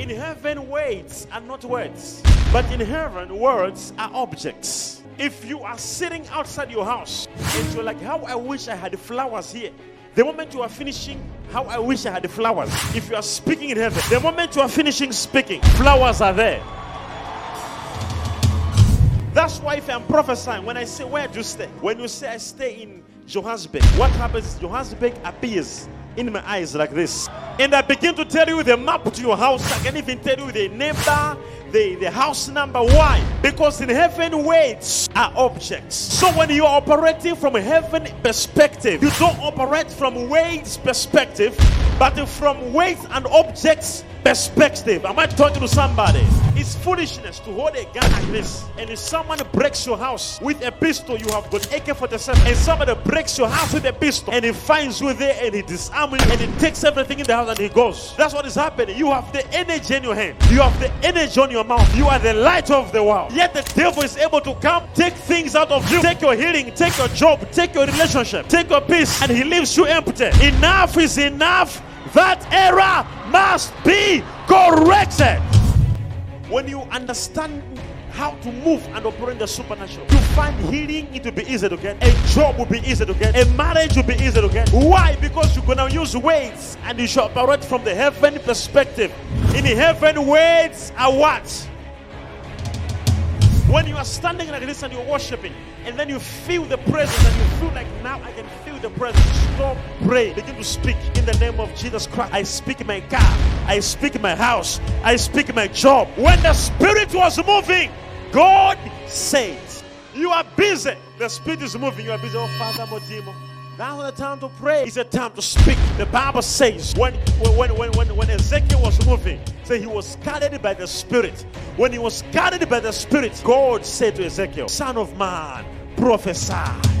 In heaven, words are not words, but in heaven, words are objects. If you are sitting outside your house and you're like, How I wish I had flowers here. The moment you are finishing, how I wish I had flowers. If you are speaking in heaven, the moment you are finishing speaking, flowers are there. That's why if I'm prophesying, when I say where do you stay? When you say I stay in Johannesburg, what happens? Johannesburg appears in my eyes like this. And I begin to tell you the map to your house. I can even tell you the neighbor, the, the house number. Why? Because in heaven, weights are objects. So when you are operating from a heaven perspective, you don't operate from weights perspective, but from weights and objects perspective. Am I talking to somebody? It's foolishness to hold a gun like this. And if someone breaks your house with a pistol, you have got AK 47, and somebody breaks your house with a pistol, and he finds you there and he disarms you and he takes everything in the house and he goes. That's what is happening. You have the energy in your hand, you have the energy on your mouth, you are the light of the world. Yet the devil is able to come, take things out of you, take your healing, take your job, take your relationship, take your peace, and he leaves you empty. Enough is enough. That error must be corrected. When you understand how to move and operate the supernatural, you find healing it will be easy to get, a job will be easy to get, a marriage will be easy to get. Why? Because you're gonna use weights and you shall operate from the heaven perspective. In heaven, weights are what? When you are standing like this and you're worshiping, and then you feel the presence, and you feel like now I can feel the presence. Stop, pray, begin to speak in the name of Jesus Christ. I speak in my car, I speak in my house, I speak in my job. When the Spirit was moving, God said, You are busy. The Spirit is moving. You are busy. Oh, Father Modimo. Now the time to pray. It's a time to speak. The Bible says when when when when, when Ezekiel was moving, say he was guided by the Spirit. When he was guided by the Spirit, God said to Ezekiel, Son of man, prophesy.